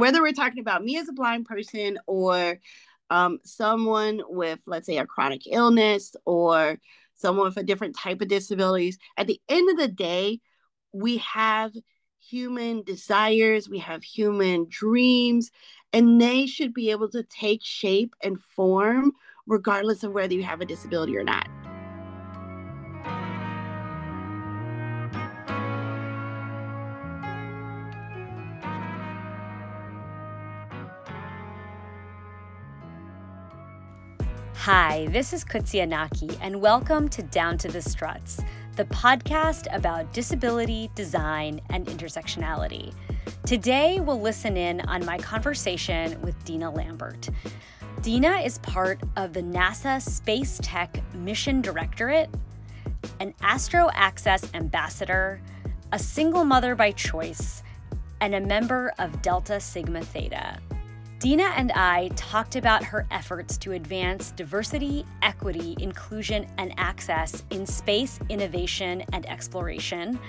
whether we're talking about me as a blind person or um, someone with, let's say, a chronic illness or someone with a different type of disabilities, at the end of the day, we have human desires, we have human dreams, and they should be able to take shape and form regardless of whether you have a disability or not. Hi, this is Qudsiya Naqui, and welcome to Down to the Struts, the podcast about disability, design, and intersectionality. Today, we'll listen in on my conversation with Denna Lambert. Denna is part of the NASA Space Tech Mission Directorate, an Astro Access ambassador, a single mother by choice, and a member of Delta Sigma Theta. Denna and I talked about her efforts to advance diversity, equity, inclusion, and access in space innovation and exploration,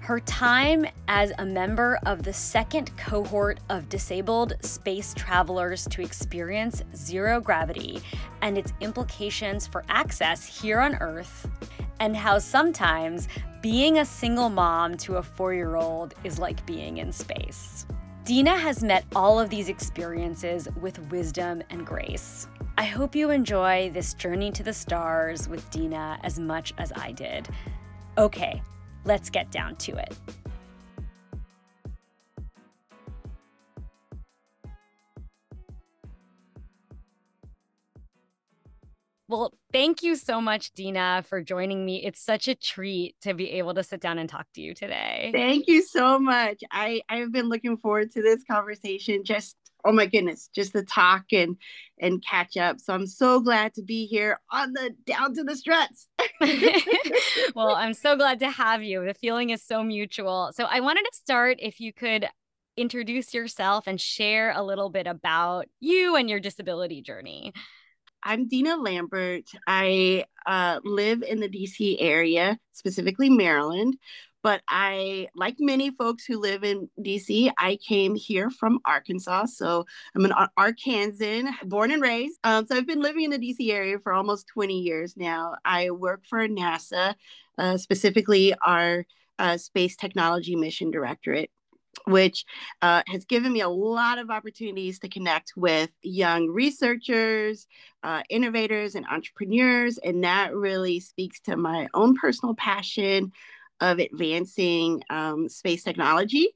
her time as a member of the second cohort of disabled space travelers to experience zero gravity and its implications for access here on Earth, and how sometimes being a single mom to a four year old is like being in space. Denna has met all of these experiences with wisdom and grace. I hope you enjoy this journey to the stars with Denna as much as I did. Okay, let's get down to it. Well, thank you so much, Denna, for joining me. It's such a treat to be able to sit down and talk to you today. Thank you so much. I I've been looking forward to this conversation. Just oh my goodness, just to talk and and catch up. So I'm so glad to be here on the down to the struts. well, I'm so glad to have you. The feeling is so mutual. So I wanted to start if you could introduce yourself and share a little bit about you and your disability journey. I'm Denna Lambert. I uh, live in the DC area, specifically Maryland. But I, like many folks who live in DC, I came here from Arkansas. So I'm an Arkansan, born and raised. Um, so I've been living in the DC area for almost 20 years now. I work for NASA, uh, specifically our uh, Space Technology Mission Directorate which uh, has given me a lot of opportunities to connect with young researchers, uh, innovators, and entrepreneurs. And that really speaks to my own personal passion of advancing um, space technology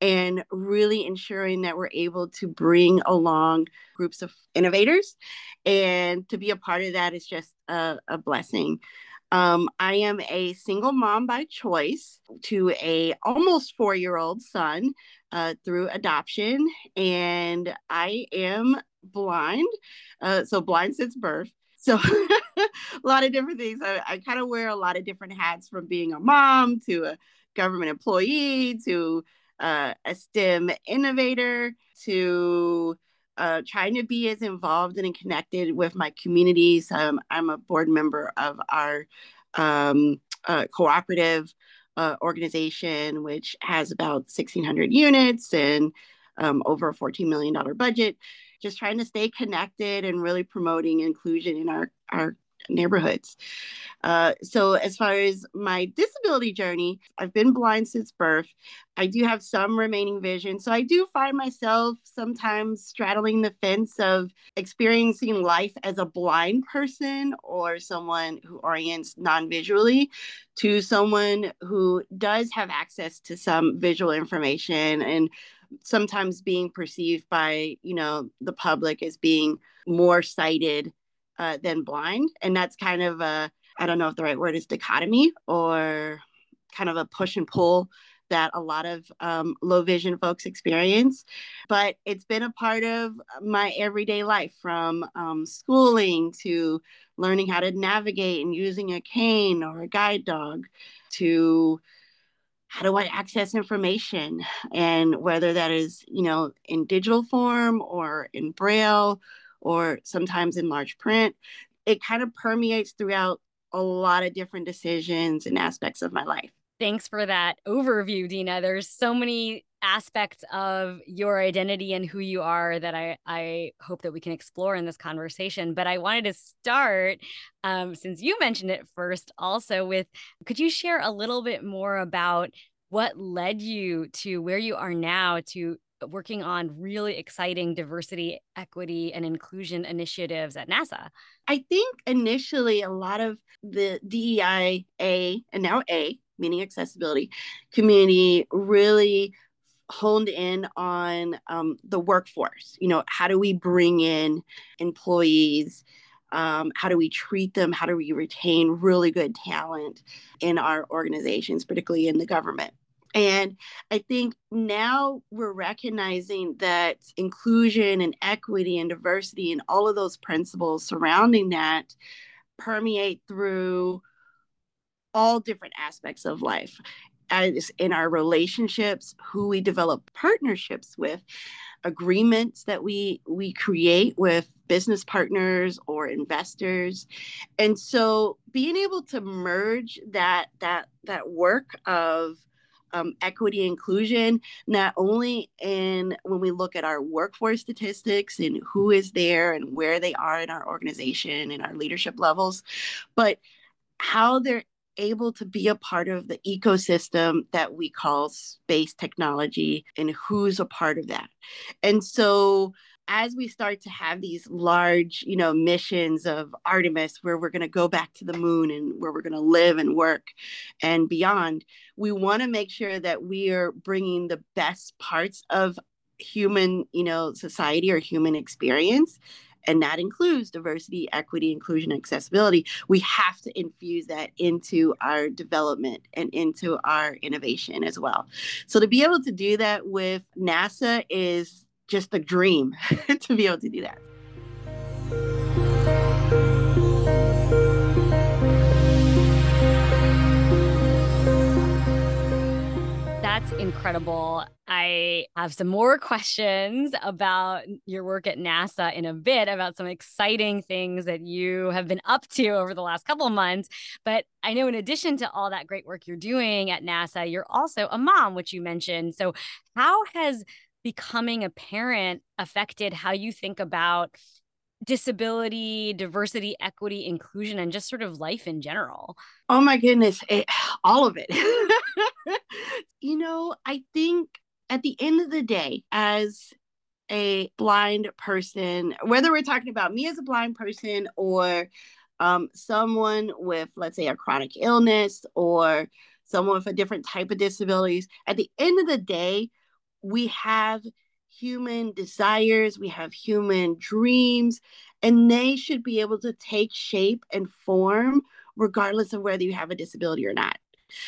and really ensuring that we're able to bring along groups of innovators. And to be a part of that is just a, a blessing. Um, I am a single mom by choice to a almost four year old son uh, through adoption, and I am blind, uh, so blind since birth. So a lot of different things. I, I kind of wear a lot of different hats from being a mom to a government employee to uh, a STEM innovator to uh, trying to be as involved and connected with my communities. Um, I'm a board member of our um, uh, cooperative uh, organization, which has about 1,600 units and um, over a $14 million budget. Just trying to stay connected and really promoting inclusion in our, our neighborhoods. Uh, so, as far as my disability journey, I've been blind since birth. I do have some remaining vision. So, I do find myself sometimes straddling the fence of experiencing life as a blind person or someone who orients non visually to someone who does have access to some visual information and sometimes being perceived by you know the public as being more sighted uh, than blind. And that's kind of a, I don't know if the right word is dichotomy or kind of a push and pull that a lot of um, low vision folks experience. But it's been a part of my everyday life from um, schooling to learning how to navigate and using a cane or a guide dog to how do I access information and whether that is, you know, in digital form or in braille or sometimes in large print. It kind of permeates throughout a lot of different decisions and aspects of my life. Thanks for that overview, Denna. There's so many aspects of your identity and who you are that I, I hope that we can explore in this conversation. But I wanted to start, um, since you mentioned it first, also with could you share a little bit more about what led you to where you are now to working on really exciting diversity, equity, and inclusion initiatives at NASA? I think initially a lot of the DEI A and now A meaning accessibility community really honed in on um, the workforce. You know how do we bring in employees? Um, how do we treat them? How do we retain really good talent in our organizations particularly in the government and I think now we're recognizing that inclusion and equity and diversity and all of those principles surrounding that permeate through all different aspects of life as in our relationships who we develop partnerships with agreements that we we create with business partners or investors. And so being able to merge that that that work of um, equity inclusion not only in when we look at our workforce statistics and who is there and where they are in our organization and our leadership levels but how they're able to be a part of the ecosystem that we call space technology and who's a part of that. And so as we start to have these large, you know, missions of Artemis where we're going to go back to the moon and where we're going to live and work and beyond, we want to make sure that we are bringing the best parts of human, you know, society or human experience and that includes diversity, equity, inclusion, accessibility. We have to infuse that into our development and into our innovation as well. So to be able to do that with NASA is just a dream to be able to do that. That's incredible. I have some more questions about your work at NASA in a bit, about some exciting things that you have been up to over the last couple of months. But I know, in addition to all that great work you're doing at NASA, you're also a mom, which you mentioned. So, how has becoming a parent affected how you think about disability, diversity, equity, inclusion, and just sort of life in general? Oh my goodness, it, all of it. you know, I think at the end of the day, as a blind person, whether we're talking about me as a blind person or um, someone with, let's say, a chronic illness or someone with a different type of disabilities, at the end of the day, we have human desires, we have human dreams, and they should be able to take shape and form regardless of whether you have a disability or not.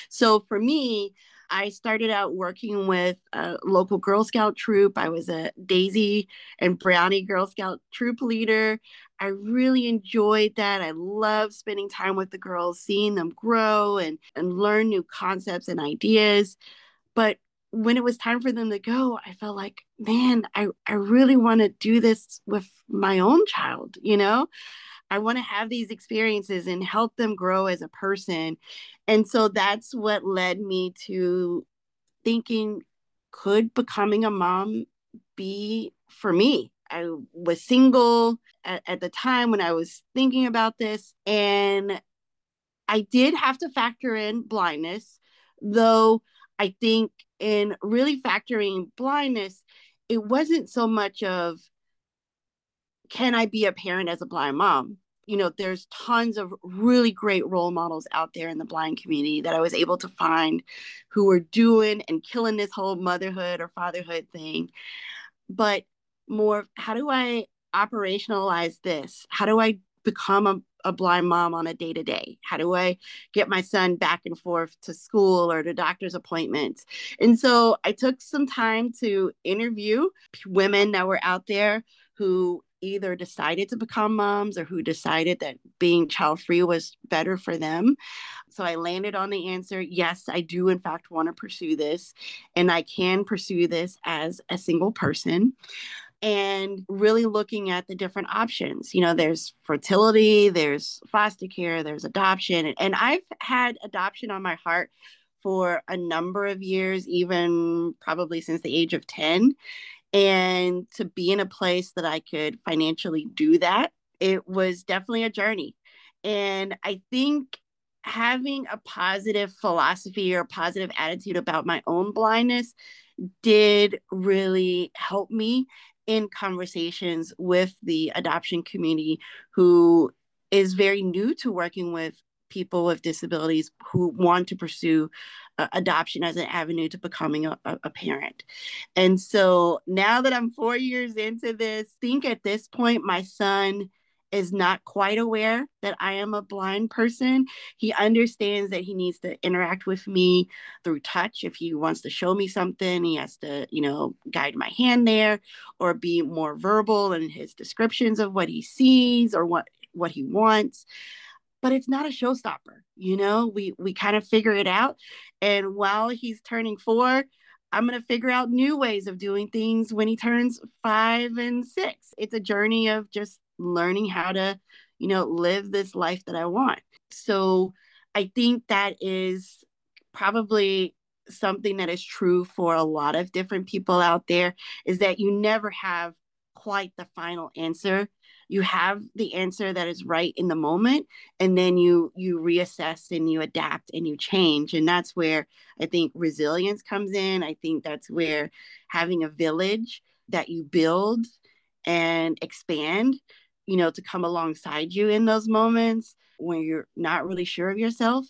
So for me, I started out working with a local Girl Scout troop. I was a Daisy and Brownie Girl Scout troop leader. I really enjoyed that. I love spending time with the girls, seeing them grow and, and learn new concepts and ideas. But when it was time for them to go, I felt like, man, I, I really want to do this with my own child, you know? I want to have these experiences and help them grow as a person. And so that's what led me to thinking could becoming a mom be for me? I was single at, at the time when I was thinking about this, and I did have to factor in blindness, though I think in really factoring blindness, it wasn't so much of can I be a parent as a blind mom? You know, there's tons of really great role models out there in the blind community that I was able to find who were doing and killing this whole motherhood or fatherhood thing. But more, how do I operationalize this? How do I become a a blind mom on a day to day? How do I get my son back and forth to school or to doctor's appointments? And so I took some time to interview women that were out there who either decided to become moms or who decided that being child free was better for them. So I landed on the answer yes, I do, in fact, want to pursue this, and I can pursue this as a single person and really looking at the different options. You know, there's fertility, there's foster care, there's adoption. And I've had adoption on my heart for a number of years, even probably since the age of 10. And to be in a place that I could financially do that, it was definitely a journey. And I think having a positive philosophy or positive attitude about my own blindness did really help me in conversations with the adoption community who is very new to working with people with disabilities who want to pursue uh, adoption as an avenue to becoming a, a, parent. And so now that I'm four years into this, I think at this point, my son is not quite aware that I am a blind person. He understands that he needs to interact with me through touch. If he wants to show me something, he has to, you know, guide my hand there or be more verbal in his descriptions of what he sees or what what he wants. But it's not a showstopper, you know. We we kind of figure it out. And while he's turning four, I'm going to figure out new ways of doing things when he turns five and six. It's a journey of just learning how to, you know, live this life that I want. So I think that is probably something that is true for a lot of different people out there is that you never have quite the final answer. You have the answer that is right in the moment and then you you reassess and you adapt and you change. And that's where i think resilience comes in. I think that's where having a village that you build and expand you know, to come alongside you in those moments when you're not really sure of yourself.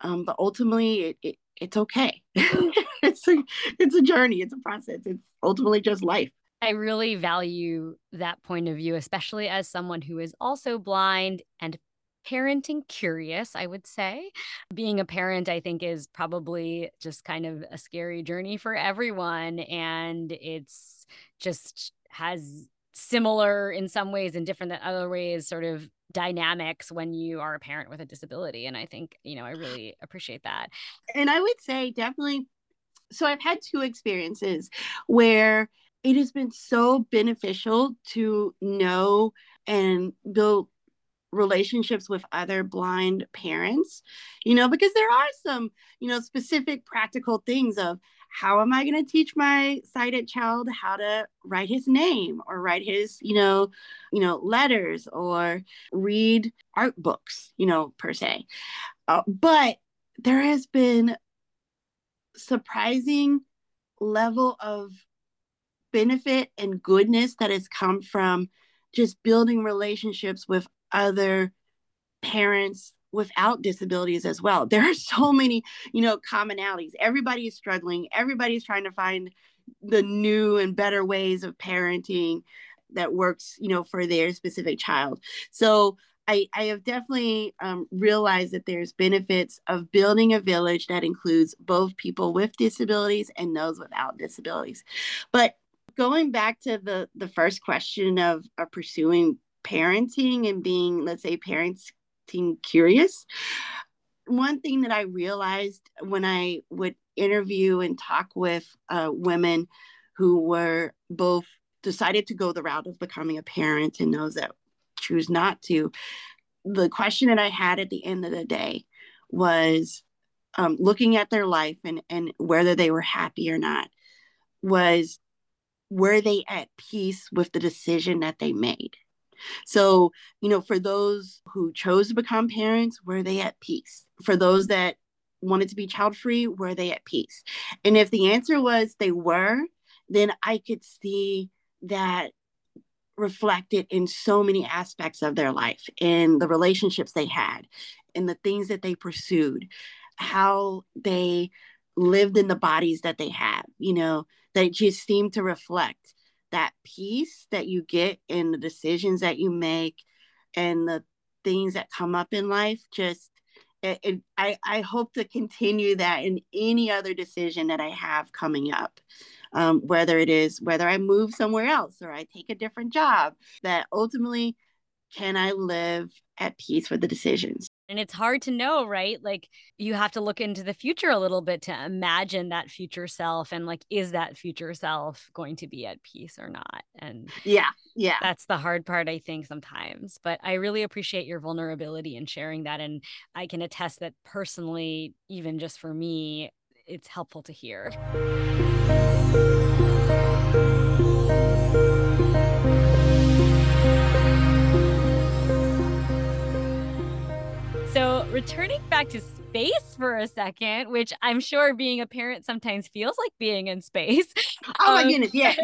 Um, but ultimately, it, it it's okay. it's a it's a journey. It's a process. It's ultimately just life. I really value that point of view, especially as someone who is also blind and parenting curious, I would say. Being a parent, I think, is probably just kind of a scary journey for everyone. And it's just has similar in some ways and different than other ways sort of dynamics when you are a parent with a disability and i think you know i really appreciate that. And i would say definitely so i've had two experiences where it has been so beneficial to know and build relationships with other blind parents you know because there are some you know specific practical things of how am I going to teach my sighted child how to write his name or write his, you know, you know, letters or read art books, you know, per se. Uh, but there has been surprising level of benefit and goodness that has come from just building relationships with other parents without disabilities as well. There are so many, you know, commonalities. Everybody is struggling. Everybody's trying to find the new and better ways of parenting that works, you know, for their specific child. So I, I have definitely um, realized that there's benefits of building a village that includes both people with disabilities and those without disabilities. But going back to the the first question of, of pursuing parenting and being, let's say, parents curious. One thing that I realized when I would interview and talk with uh, women who were both decided to go the route of becoming a parent and those that choose not to, the question that I had at the end of the day was um, looking at their life and, and whether they were happy or not was were they at peace with the decision that they made so, you know, for those who chose to become parents, were they at peace? For those that wanted to be child free, were they at peace? And if the answer was they were, then I could see that reflected in so many aspects of their life, in the relationships they had, in the things that they pursued, how they lived in the bodies that they had, you know, that just seemed to reflect that peace that you get in the decisions that you make and the things that come up in life just it, it, I, I hope to continue that in any other decision that I have coming up, um, whether it is whether I move somewhere else or I take a different job, that ultimately can I live at peace with the decisions. And it's hard to know, right? Like you have to look into the future a little bit to imagine that future self and like, is that future self going to be at peace or not? And yeah, yeah. That's the hard part, I think, sometimes. But I really appreciate your vulnerability and sharing that. And I can attest that personally, even just for me, it's helpful to hear. Returning back to space for a second, which I'm sure being a parent sometimes feels like being in space. Oh my um, goodness, yes.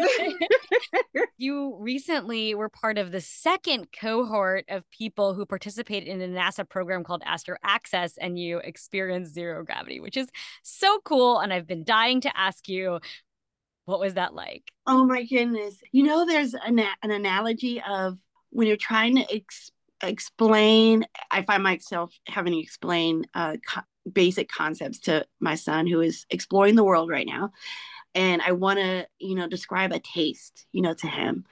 you recently were part of the second cohort of people who participated in a NASA program called Astro Access and you experienced zero gravity, which is so cool. And I've been dying to ask you, what was that like? Oh my goodness. You know, there's an, an analogy of when you're trying to explain explain i find myself having to explain uh, co- basic concepts to my son who is exploring the world right now. And i want to you know describe a taste you know to him.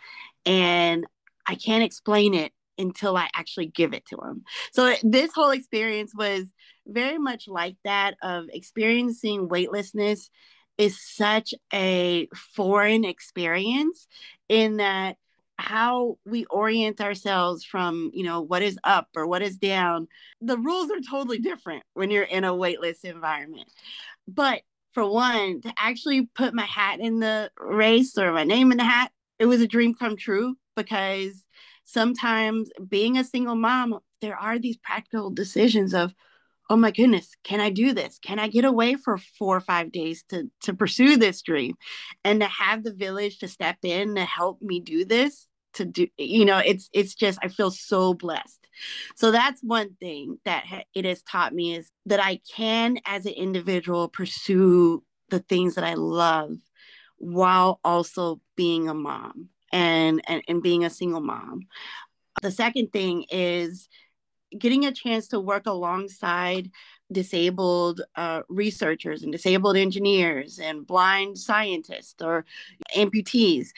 And i can't explain it until i actually give it to him. So this whole experience was very much like that of experiencing weightlessness is such a foreign experience in that how we orient ourselves from you know what is up or what is down the rules are totally different when you're in a weightless environment. But for one to actually put my hat in the race or my name in the hat it was a dream come true because sometimes being a single mom there are these practical decisions of oh my goodness can i do this? Can i get away for four or five days to to pursue this dream? And to have the village to step in to help me do this to do you know it's it's just i feel so blessed. So that's one thing that it has taught me is that i can as an individual pursue the things that i love while also being a mom and and, and being a single mom. The second thing is getting a chance to work alongside disabled uh, researchers and disabled engineers and blind scientists or amputees.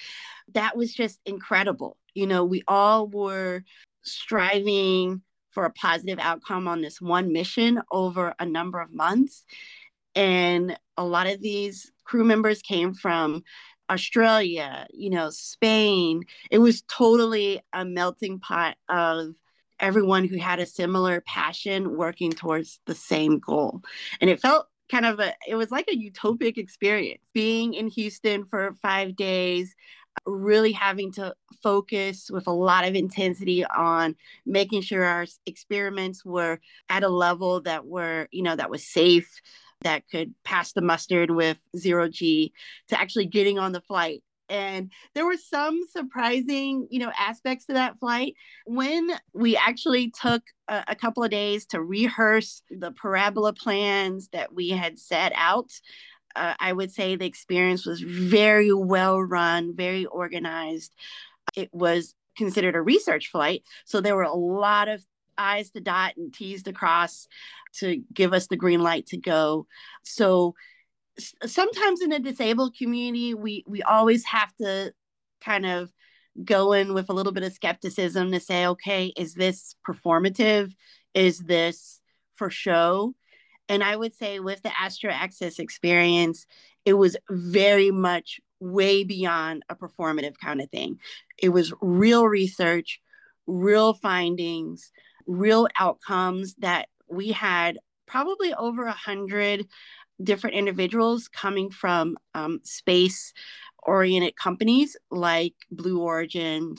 That was just incredible. You know we all were striving for a positive outcome on this one mission over a number of months. And a lot of these crew members came from Australia, you know, Spain. It was totally a melting pot of everyone who had a similar passion working towards the same goal. And it felt kind of a, it was like a utopic experience being in Houston for five days, really having to focus with a lot of intensity on making sure our experiments were at a level that were, you know, that was safe, that could pass the mustard with zero G, to actually getting on the flight and there were some surprising you know aspects to that flight. When we actually took a, a, couple of days to rehearse the parabola plans that we had set out uh, i would say the experience was very well run very organized. It was considered a research flight so there were a lot of i's to dot and t's to cross to give us the green light to go. So sometimes in a disabled community we we always have to kind of go in with a little bit of skepticism to say okay is this performative? Is this for show? And i would say with the astro access experience it was very much way beyond a performative kind of thing. It was real research real findings real outcomes that we had probably over a hundred different individuals coming from um, space oriented companies like Blue Origin,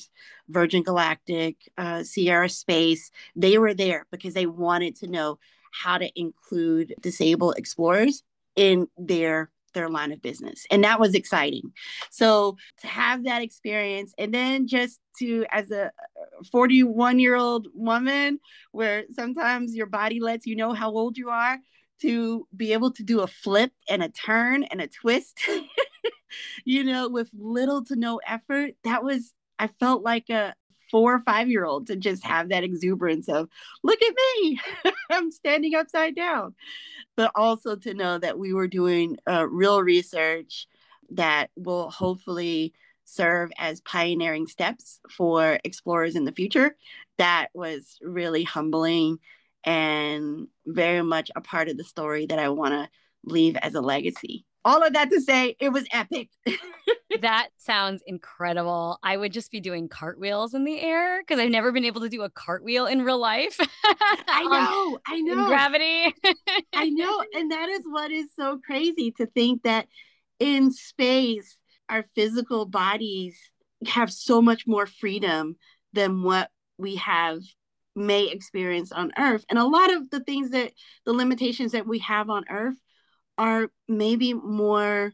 Virgin Galactic, uh, Sierra Space. They were there because they wanted to know how to include disabled explorers in their their line of business and that was exciting so to have that experience and then just to as a 41 year old woman where sometimes your body lets you know how old you are to be able to do a flip and a turn and a twist, you know, with little to no effort. That was, I felt like a four or five year old to just have that exuberance of, look at me, I'm standing upside down. But also to know that we were doing uh, real research that will hopefully serve as pioneering steps for explorers in the future. That was really humbling and very much a part of the story that I want to leave as a legacy. All of that to say, it was epic. that sounds incredible. I would just be doing cartwheels in the air because I've never been able to do a cartwheel in real life. I um, know, I know. gravity. I know. And that is what is so crazy to think that in space, our physical bodies have so much more freedom than what we have may experience on earth. And a lot of the things that the limitations that we have on earth are maybe more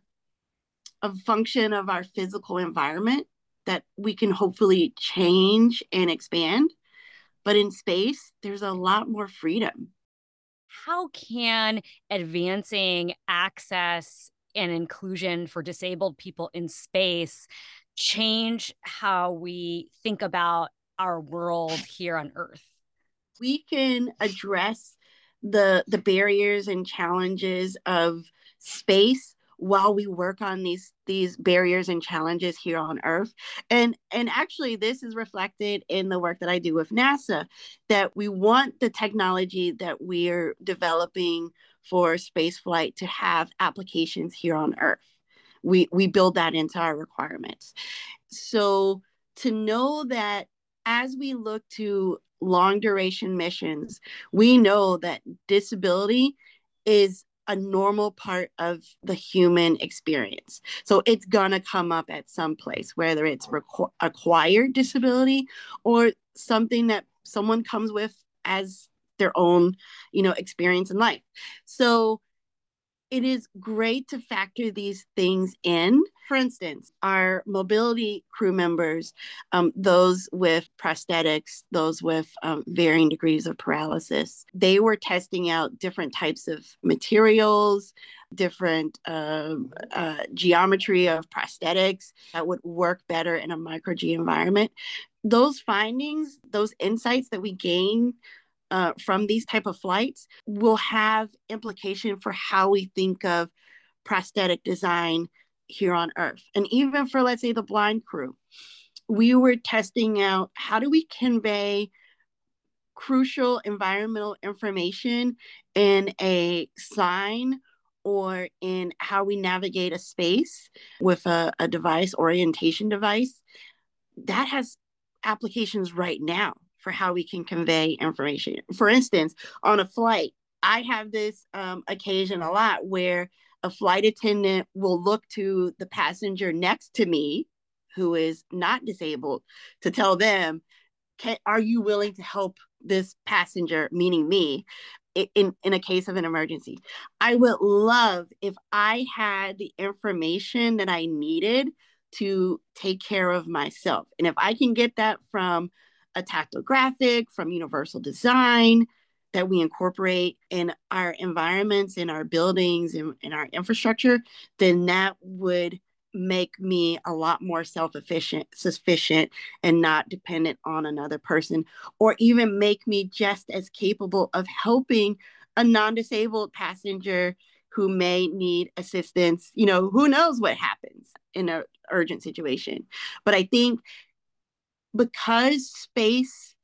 a function of our physical environment that we can hopefully change and expand. But in space there's a lot more freedom. How can advancing access and inclusion for disabled people in space change how we think about our world here on earth we can address the the barriers and challenges of space while we work on these these barriers and challenges here on earth. And and actually this is reflected in the work that i do with nasa that we want the technology that we're developing for space flight to have applications here on earth. We we build that into our requirements. So to know that as we look to long duration missions, we know that disability is a normal part of the human experience. So it's going to come up at some place, whether it's requ- acquired disability or something that someone comes with as their own, you know, experience in life. So it is great to factor these things in. For instance, our mobility crew members, um, those with prosthetics, those with um, varying degrees of paralysis, they were testing out different types of materials, different uh, uh, geometry of prosthetics that would work better in a micro G environment. Those findings, those insights that we gain uh, from these type of flights will have implication for how we think of prosthetic design here on earth. And even for let's say the blind crew we were testing out how do we convey crucial environmental information in a sign or in how we navigate a space with a, a device orientation device. That has applications right now for how we can convey information. For instance, on a flight, I have this um, occasion a lot where a flight attendant will look to the passenger next to me who is not disabled to tell them, Are you willing to help this passenger, meaning me? In, in a case of an emergency, I would love if I had the information that I needed to take care of myself. And if I can get that from a tactile graphic from Universal Design that we incorporate in our environments, in our buildings, in, in our infrastructure, then that would make me a lot more self-efficient sufficient and not dependent on another person or even make me just as capable of helping a non-disabled passenger who may need assistance. You know who knows what happens in an urgent situation. But i think because space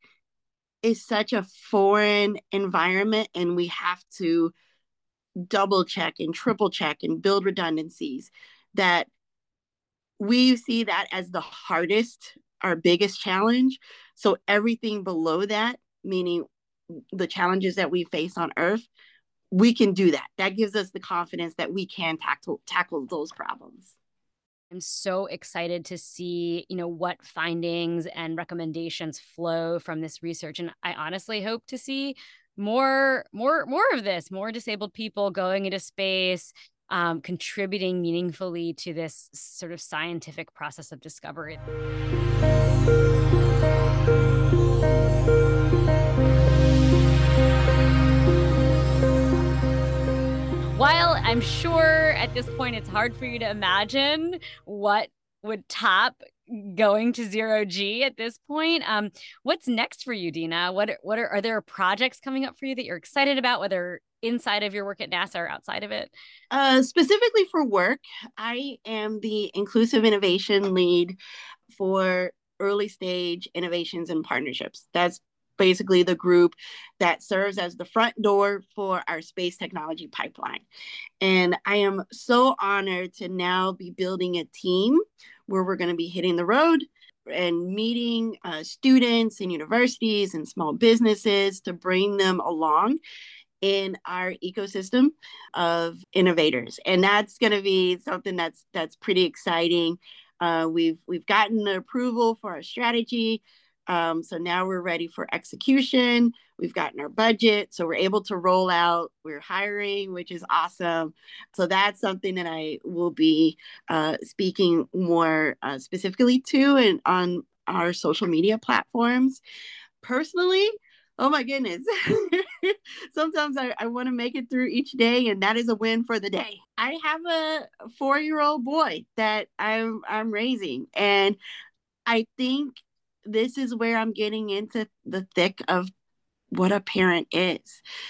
is such a foreign environment and we have to double check and triple check and build redundancies that we see that as the hardest our biggest challenge. So everything below that meaning the challenges that we face on earth we can do that. That gives us the confidence that we can tackle tackle those problems I'm so excited to see, you know, what findings and recommendations flow from this research and I honestly hope to see more more more of this, more disabled people going into space, um, contributing meaningfully to this sort of scientific process of discovery. while I'm sure at this point it's hard for you to imagine what would top going to zero G at this point. Um, what's next for you, Denna? What what are, are there projects coming up for you that you're excited about, whether inside of your work at NASA or outside of it? Uh, specifically for work, I am the inclusive innovation lead for early stage innovations and partnerships. That's basically the group that serves as the front door for our space technology pipeline. And I am so honored to now be building a team where we're going to be hitting the road and meeting uh, students and universities and small businesses to bring them along in our ecosystem of innovators. And that's going to be something that's that's pretty exciting. Uh, we've we've gotten the approval for our strategy um, so now we're ready for execution. We've gotten our budget, so we're able to roll out. We're hiring, which is awesome. So that's something that I will be uh, speaking more uh, specifically to and on our social media platforms. Personally, oh my goodness. Sometimes I, I want to make it through each day, and that is a win for the day. I have a four year old boy that I'm I'm raising, and I think this is where I'm getting into the thick of what a parent is.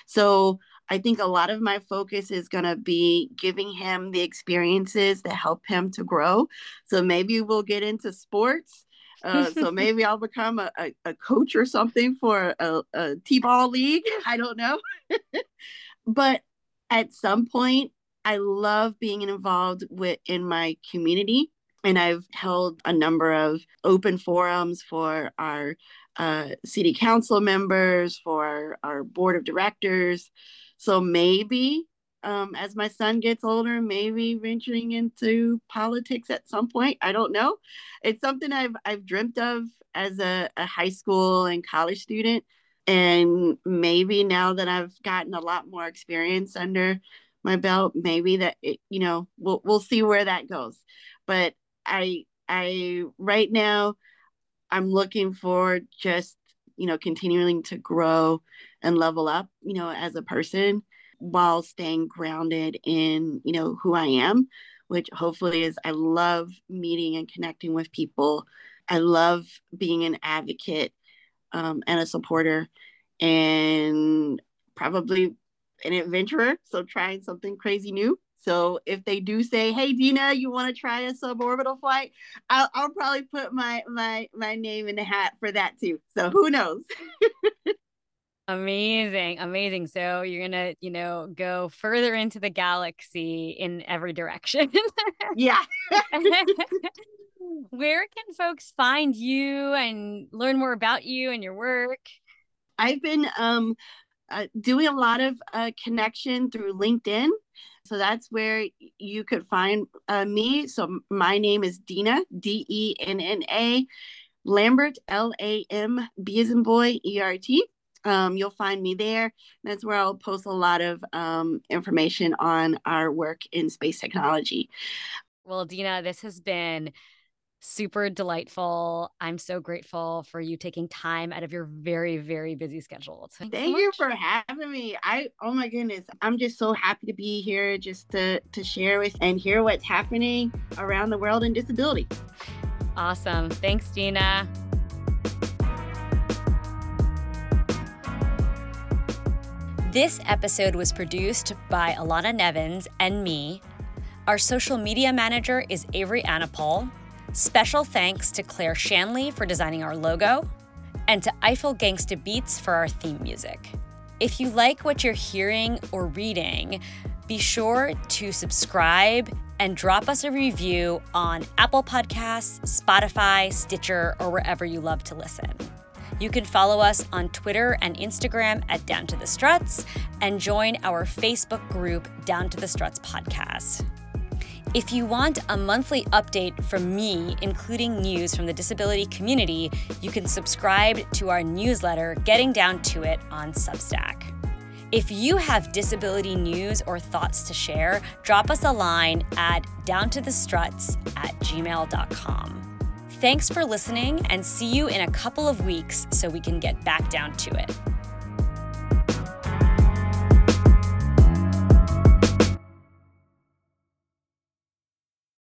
So I think a lot of my focus is going to be giving him the experiences that help him to grow. So maybe we'll get into sports. Uh, so maybe I'll become a, a, a coach or something for a, a t-ball league. I don't know. but at some point, I love being involved with in my community and I've held a number of open forums for our uh, city council members, for our, board of directors. So maybe um, as my son gets older, maybe venturing into politics at some point. I don't know. It's something I've I've dreamt of as a, a high school and college student, and maybe now that I've gotten a lot more experience under my belt, maybe that it, you know we'll we'll see where that goes. But I I right now I'm looking for just you know continuing to grow and level up you know as a person while staying grounded in you know who I am which hopefully is I love meeting and connecting with people. I love being an advocate um, and a supporter and probably an adventurer so trying something crazy new so if they do say, "Hey, Denna, you want to try a suborbital flight?" I'll, I'll probably put my my my name in the hat for that too. So who knows? amazing, amazing. So you're gonna, you know, go further into the galaxy in every direction. yeah. Where can folks find you and learn more about you and your work? I've been um, uh, doing a lot of uh, connection through LinkedIn. So that's where you could find uh, me. So my name is Denna, D E N N A, Lambert, L A M B as in boy, E R T. Um, you'll find me there. That's where I'll post a lot of um, information on our work in space technology. Well, Denna, this has been super delightful. I'm so grateful for you taking time out of your very, very busy schedule. Thank so you for having me. I oh my goodness, I'm just so happy to be here just to to share with and hear what's happening around the world in disability. Awesome. Thanks, Denna. This episode was produced by Alana Nevins and me. Our social media manager is Avery Anapol. Special thanks to Claire Shanley for designing our logo, and to Eiffel Gangsta Beats for our theme music. If you like what you're hearing or reading, be sure to subscribe and drop us a review on Apple Podcasts, Spotify, Stitcher, or wherever you love to listen. You can follow us on Twitter and Instagram at Down to the Struts and join our Facebook group, Down to the Struts Podcast. If you want a monthly update from me, including news from the disability community, you can subscribe to our newsletter, Getting Down to It, on Substack. If you have disability news or thoughts to share, drop us a line at downtothestruts at gmail.com. Thanks for listening and see you in a couple of weeks so we can get back down to it.